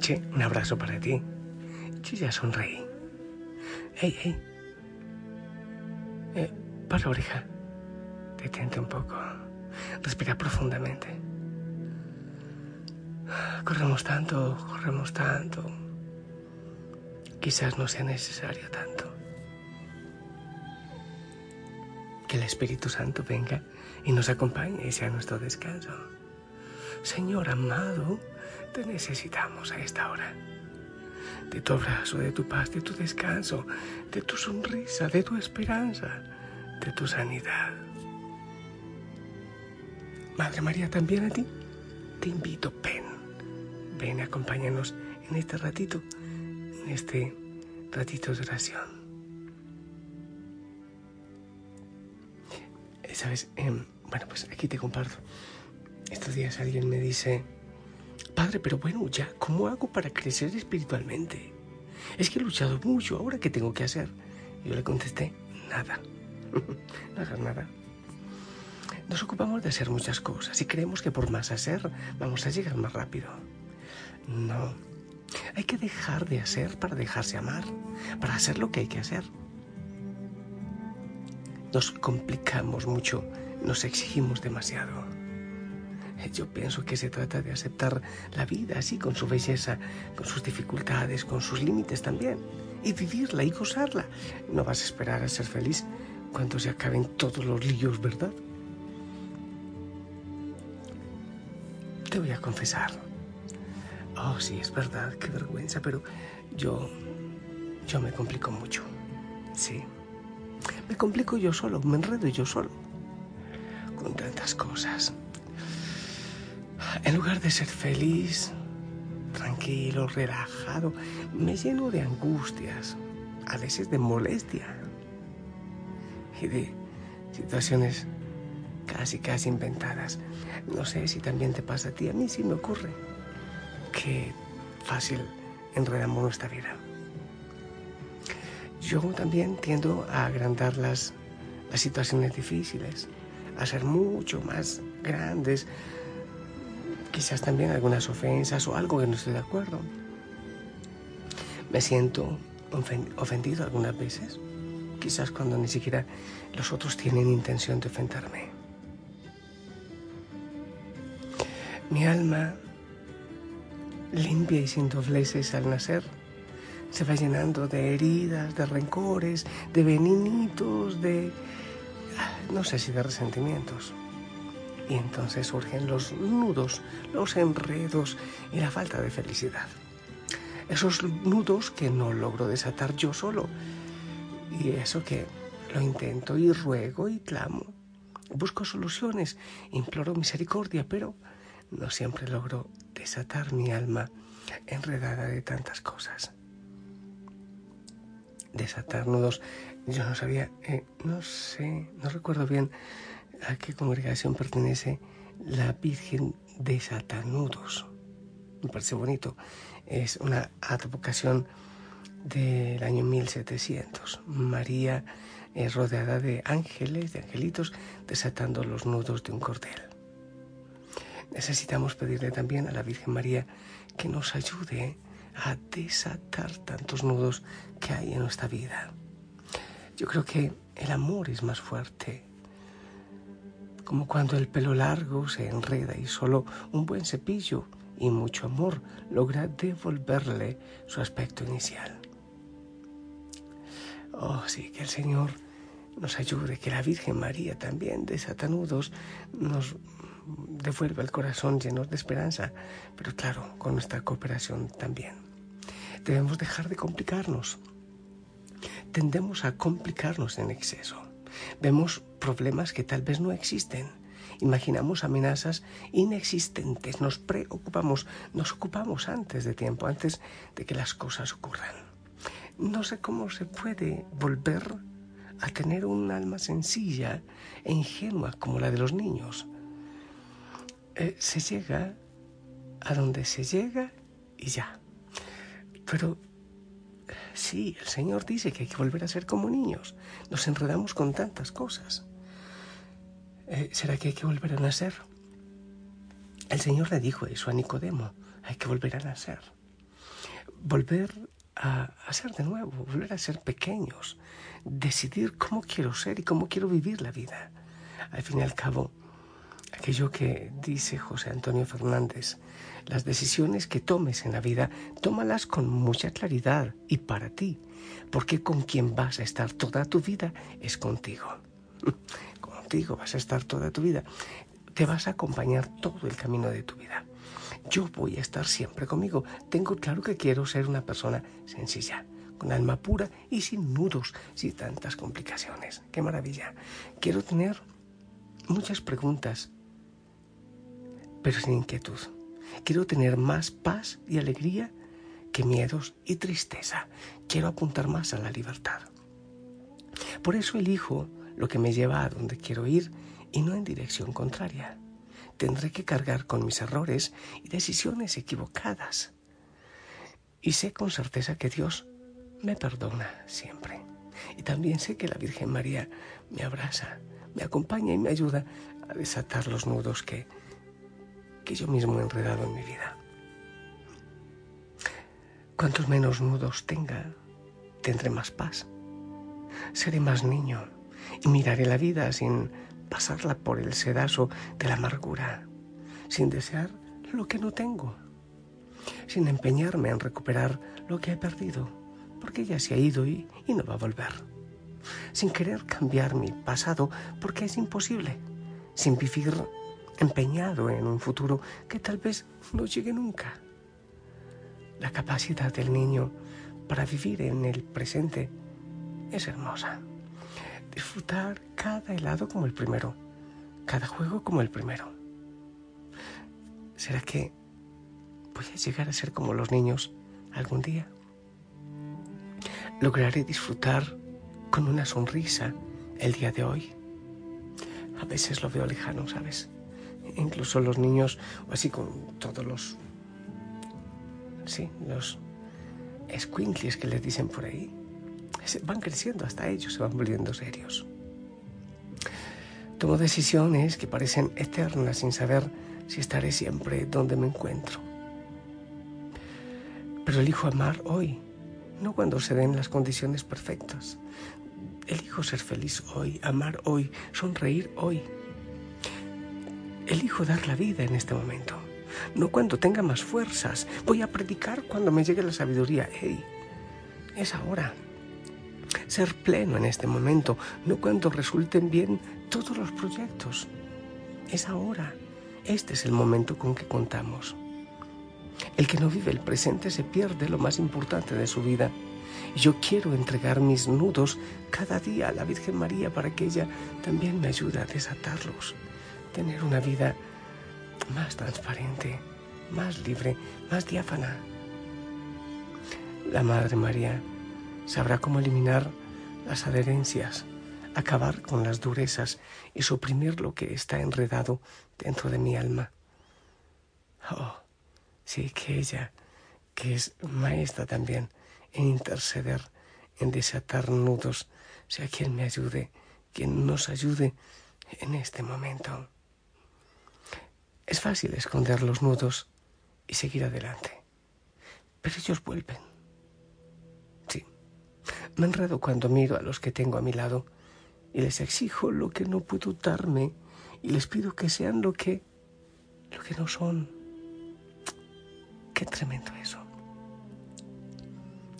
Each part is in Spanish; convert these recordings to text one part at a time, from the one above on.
Noches, un abrazo para ti. Yo ya sonreí. Hey, hey. Eh, para oreja. Detente un poco. Respira profundamente. Corremos tanto, corremos tanto. Quizás no sea necesario tanto. Que el Espíritu Santo venga y nos acompañe y sea nuestro descanso. Señor amado, te necesitamos a esta hora. De tu abrazo, de tu paz, de tu descanso, de tu sonrisa, de tu esperanza, de tu sanidad. Madre María, también a ti te invito, ven, ven, acompáñanos en este ratito, en este ratito de oración. ¿Sabes? Em, bueno, pues aquí te comparto. Estos días alguien me dice, Padre, pero bueno, ya, ¿cómo hago para crecer espiritualmente? Es que he luchado mucho, ¿ahora qué tengo que hacer? Yo le contesté, nada, nada. Nos ocupamos de hacer muchas cosas y creemos que por más hacer vamos a llegar más rápido. No, hay que dejar de hacer para dejarse amar, para hacer lo que hay que hacer. Nos complicamos mucho, nos exigimos demasiado. Yo pienso que se trata de aceptar la vida así, con su belleza, con sus dificultades, con sus límites también, y vivirla y gozarla. No vas a esperar a ser feliz cuando se acaben todos los líos, ¿verdad? Te voy a confesar. Oh, sí, es verdad, qué vergüenza, pero yo, yo me complico mucho. Sí. Me complico yo solo, me enredo yo solo. Con tantas cosas. En lugar de ser feliz, tranquilo, relajado, me lleno de angustias, a veces de molestia y de situaciones casi, casi inventadas. No sé si también te pasa a ti, a mí sí me ocurre. Qué fácil enredamos nuestra vida. Yo también tiendo a agrandar las, las situaciones difíciles, a ser mucho más grandes, quizás también algunas ofensas o algo que no estoy de acuerdo. Me siento ofendido algunas veces, quizás cuando ni siquiera los otros tienen intención de ofenderme. Mi alma, limpia y sin dobleces al nacer, se va llenando de heridas, de rencores, de veninitos, de... Ah, no sé si de resentimientos. Y entonces surgen los nudos, los enredos y la falta de felicidad. Esos nudos que no logro desatar yo solo. Y eso que lo intento y ruego y clamo. Busco soluciones, imploro misericordia, pero no siempre logro desatar mi alma enredada de tantas cosas. Desatar nudos, yo no sabía, eh, no sé, no recuerdo bien a qué congregación pertenece la Virgen de Satanudos. Me parece bonito. Es una advocación del año 1700. María es rodeada de ángeles, de angelitos, desatando los nudos de un cordel. Necesitamos pedirle también a la Virgen María que nos ayude a desatar tantos nudos que hay en nuestra vida. Yo creo que el amor es más fuerte como cuando el pelo largo se enreda y solo un buen cepillo y mucho amor logra devolverle su aspecto inicial. Oh, sí, que el Señor nos ayude, que la Virgen María también de Satanudos nos devuelva el corazón lleno de esperanza, pero claro, con nuestra cooperación también. Debemos dejar de complicarnos. Tendemos a complicarnos en exceso. Vemos problemas que tal vez no existen. Imaginamos amenazas inexistentes. Nos preocupamos, nos ocupamos antes de tiempo, antes de que las cosas ocurran. No sé cómo se puede volver a tener un alma sencilla e ingenua como la de los niños. Eh, se llega a donde se llega y ya. Pero Sí, el Señor dice que hay que volver a ser como niños. Nos enredamos con tantas cosas. Eh, ¿Será que hay que volver a nacer? El Señor le dijo eso a Nicodemo. Hay que volver a nacer. volver a, a, ser de nuevo, volver a ser pequeños, decidir cómo quiero ser y cómo quiero vivir la vida. Al fin y al cabo, aquello que dice José Antonio Fernández, las decisiones que tomes en la vida, tómalas con mucha claridad y para ti, porque con quien vas a estar toda tu vida es contigo. Contigo vas a estar toda tu vida. Te vas a acompañar todo el camino de tu vida. Yo voy a estar siempre conmigo. Tengo claro que quiero ser una persona sencilla, con alma pura y sin nudos, sin tantas complicaciones. Qué maravilla. Quiero tener muchas preguntas, pero sin inquietud. Quiero tener más paz y alegría que miedos y tristeza. Quiero apuntar más a la libertad. Por eso elijo lo que me lleva a donde quiero ir y no en dirección contraria. Tendré que cargar con mis errores y decisiones equivocadas. Y sé con certeza que Dios me perdona siempre. Y también sé que la Virgen María me abraza, me acompaña y me ayuda a desatar los nudos que, que yo mismo he enredado en mi vida. Cuantos menos nudos tenga, tendré más paz. Seré más niño y miraré la vida sin pasarla por el sedazo de la amargura, sin desear lo que no tengo, sin empeñarme en recuperar lo que he perdido, porque ya se ha ido y, y no va a volver, sin querer cambiar mi pasado, porque es imposible, sin vivir empeñado en un futuro que tal vez no llegue nunca la capacidad del niño para vivir en el presente es hermosa. Disfrutar cada helado como el primero, cada juego como el primero. ¿Será que voy a llegar a ser como los niños algún día? ¿Lograré disfrutar con una sonrisa el día de hoy? A veces lo veo lejano, ¿sabes? Incluso los niños, así con todos los sí, los que les dicen por ahí, van creciendo hasta ellos, se van volviendo serios. Tomo decisiones que parecen eternas sin saber si estaré siempre donde me encuentro. Pero elijo amar hoy, no cuando se den las condiciones perfectas. Elijo ser feliz hoy, amar hoy, sonreír hoy. Elijo dar la vida en este momento no cuando tenga más fuerzas. Voy a predicar cuando me llegue la sabiduría. ¡Hey! Es ahora. Ser pleno en este momento, no cuando resulten bien todos los proyectos. Es ahora. Este es el momento con que contamos. El que no vive el presente se pierde lo más importante de su vida. Yo quiero entregar mis nudos cada día a la Virgen María para que ella también me ayude a desatarlos. Tener una vida más transparente, más libre, más diáfana. La Madre María sabrá cómo eliminar las adherencias, acabar con las durezas y suprimir lo que está enredado dentro de mi alma. Oh, sí que ella, que es maestra también en interceder, en desatar nudos, sea quien me ayude, quien nos ayude en este momento. Es fácil esconder los nudos y seguir adelante, pero ellos vuelven. Sí, me enredo cuando miro a los que tengo a mi lado y les exijo lo que no puedo darme y les pido que sean lo que lo que no son. Qué tremendo eso.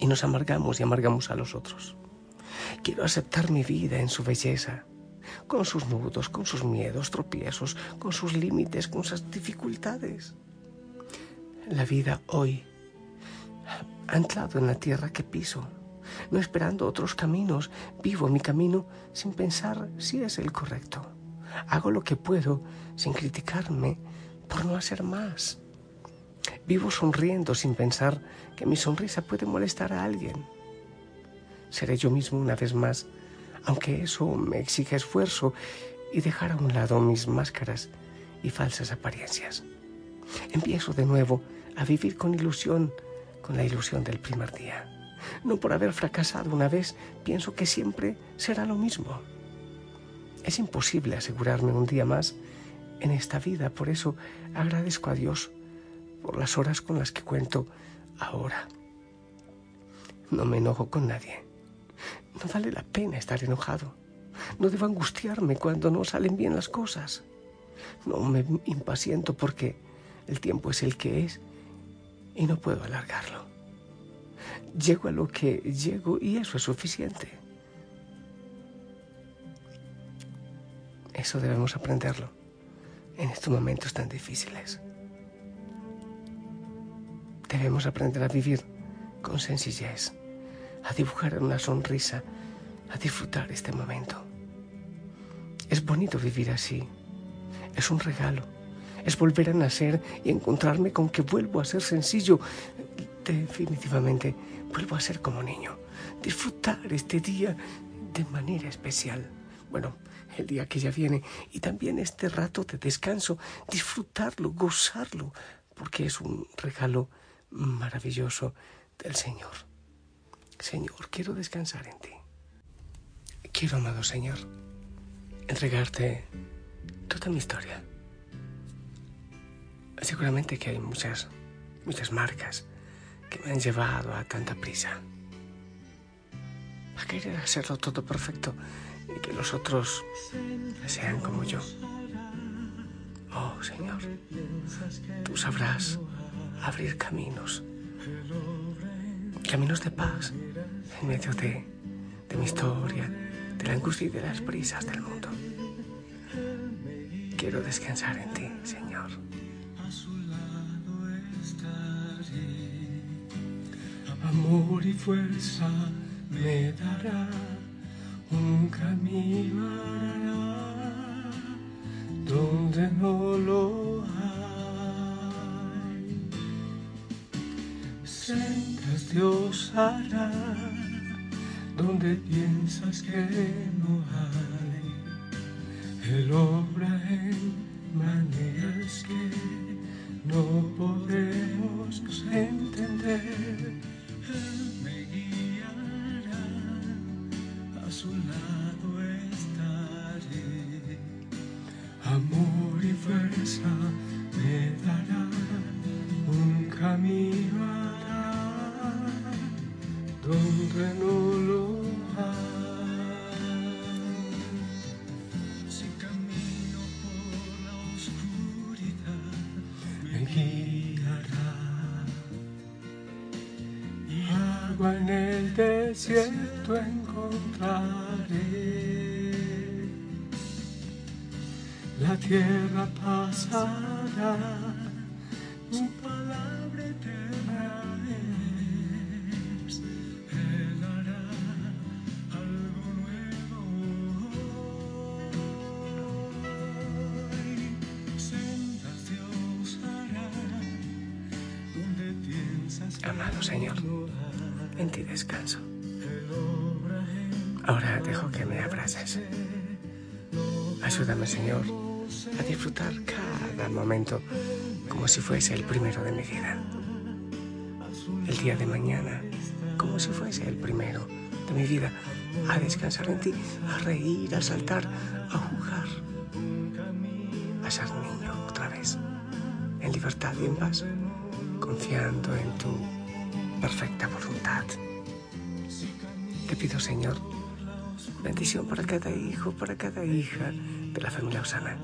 Y nos amargamos y amargamos a los otros. Quiero aceptar mi vida en su belleza con sus nudos, con sus miedos, tropiezos, con sus límites, con sus dificultades. La vida hoy, anclado en la tierra que piso, no esperando otros caminos, vivo mi camino sin pensar si es el correcto. Hago lo que puedo sin criticarme por no hacer más. Vivo sonriendo sin pensar que mi sonrisa puede molestar a alguien. Seré yo mismo una vez más aunque eso me exige esfuerzo y dejar a un lado mis máscaras y falsas apariencias. Empiezo de nuevo a vivir con ilusión, con la ilusión del primer día. No por haber fracasado una vez, pienso que siempre será lo mismo. Es imposible asegurarme un día más en esta vida, por eso agradezco a Dios por las horas con las que cuento ahora, No me enojo con nadie. No vale la pena estar enojado. No debo angustiarme cuando no salen bien las cosas. No me impaciento porque el tiempo es el que es y no puedo alargarlo. Llego a lo que llego y eso es suficiente. Eso debemos aprenderlo en estos momentos tan difíciles. Debemos aprender a vivir con sencillez, a dibujar una sonrisa, a disfrutar este momento. Es bonito vivir así. Es un regalo. Es volver a nacer y encontrarme con que vuelvo a ser sencillo. Definitivamente vuelvo a ser como niño. Disfrutar este día de manera especial. Bueno, el día que ya viene y también este rato de descanso, disfrutarlo, gozarlo, porque es un regalo maravilloso del Señor. Señor, quiero descansar en ti. Quiero, amado Señor, entregarte toda mi historia. Seguramente que hay muchas, muchas marcas que me han llevado a tanta prisa. A querer hacerlo todo perfecto y que los otros sean como yo. Oh Señor, tú sabrás abrir caminos, caminos de paz en medio de, de mi historia, de la angustia y de las prisas del mundo. Quiero descansar en ti, Señor. Amor y fuerza me dará un camino donde no lo hay. Sentas Dios hará donde piensas que no hay. Él obra en maneras que no podemos entender. Desierto encontraré. La tierra pasará, su palabra eterna algo nuevo hoy. Sendas Dios donde piensas Amado Señor, en ti descanso. Que me abraces. Ayúdame, Señor, a disfrutar cada momento como si fuese el primero de mi vida. El día de mañana como si fuese el primero de mi vida. A descansar en ti, a reír, a saltar, a jugar, a ser niño otra vez, en libertad y en paz, confiando en tu perfecta voluntad. Te pido, Señor, bendición para cada hijo, para cada hija de la familia Osana,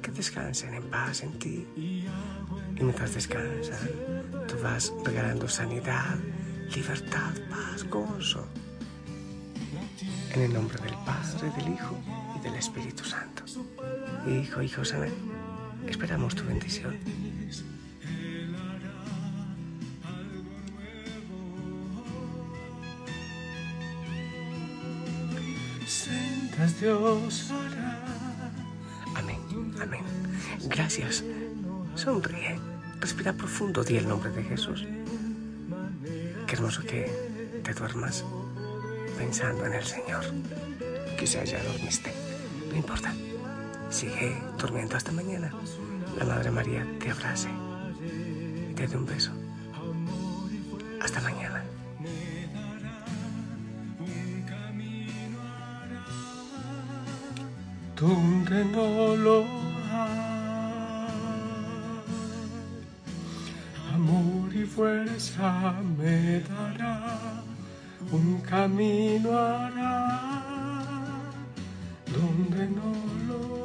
que descansen en paz en ti. Y mientras descansan, tú vas regalando sanidad, libertad, paz, gozo. En el nombre del Padre, del Hijo y del Espíritu Santo. Hijo, hijo Osana, esperamos tu bendición. Dios hará. Amén, amén. Gracias. Sonríe. Respira profundo. Di el nombre de Jesús. Qué hermoso que te duermas pensando en el Señor. Quizá ya dormiste. No importa. Sigue durmiendo hasta mañana. La Madre María te abrace y te dé un beso. Hasta mañana. Donde no lo hay. Amor y fuerza me dará un camino hará donde no lo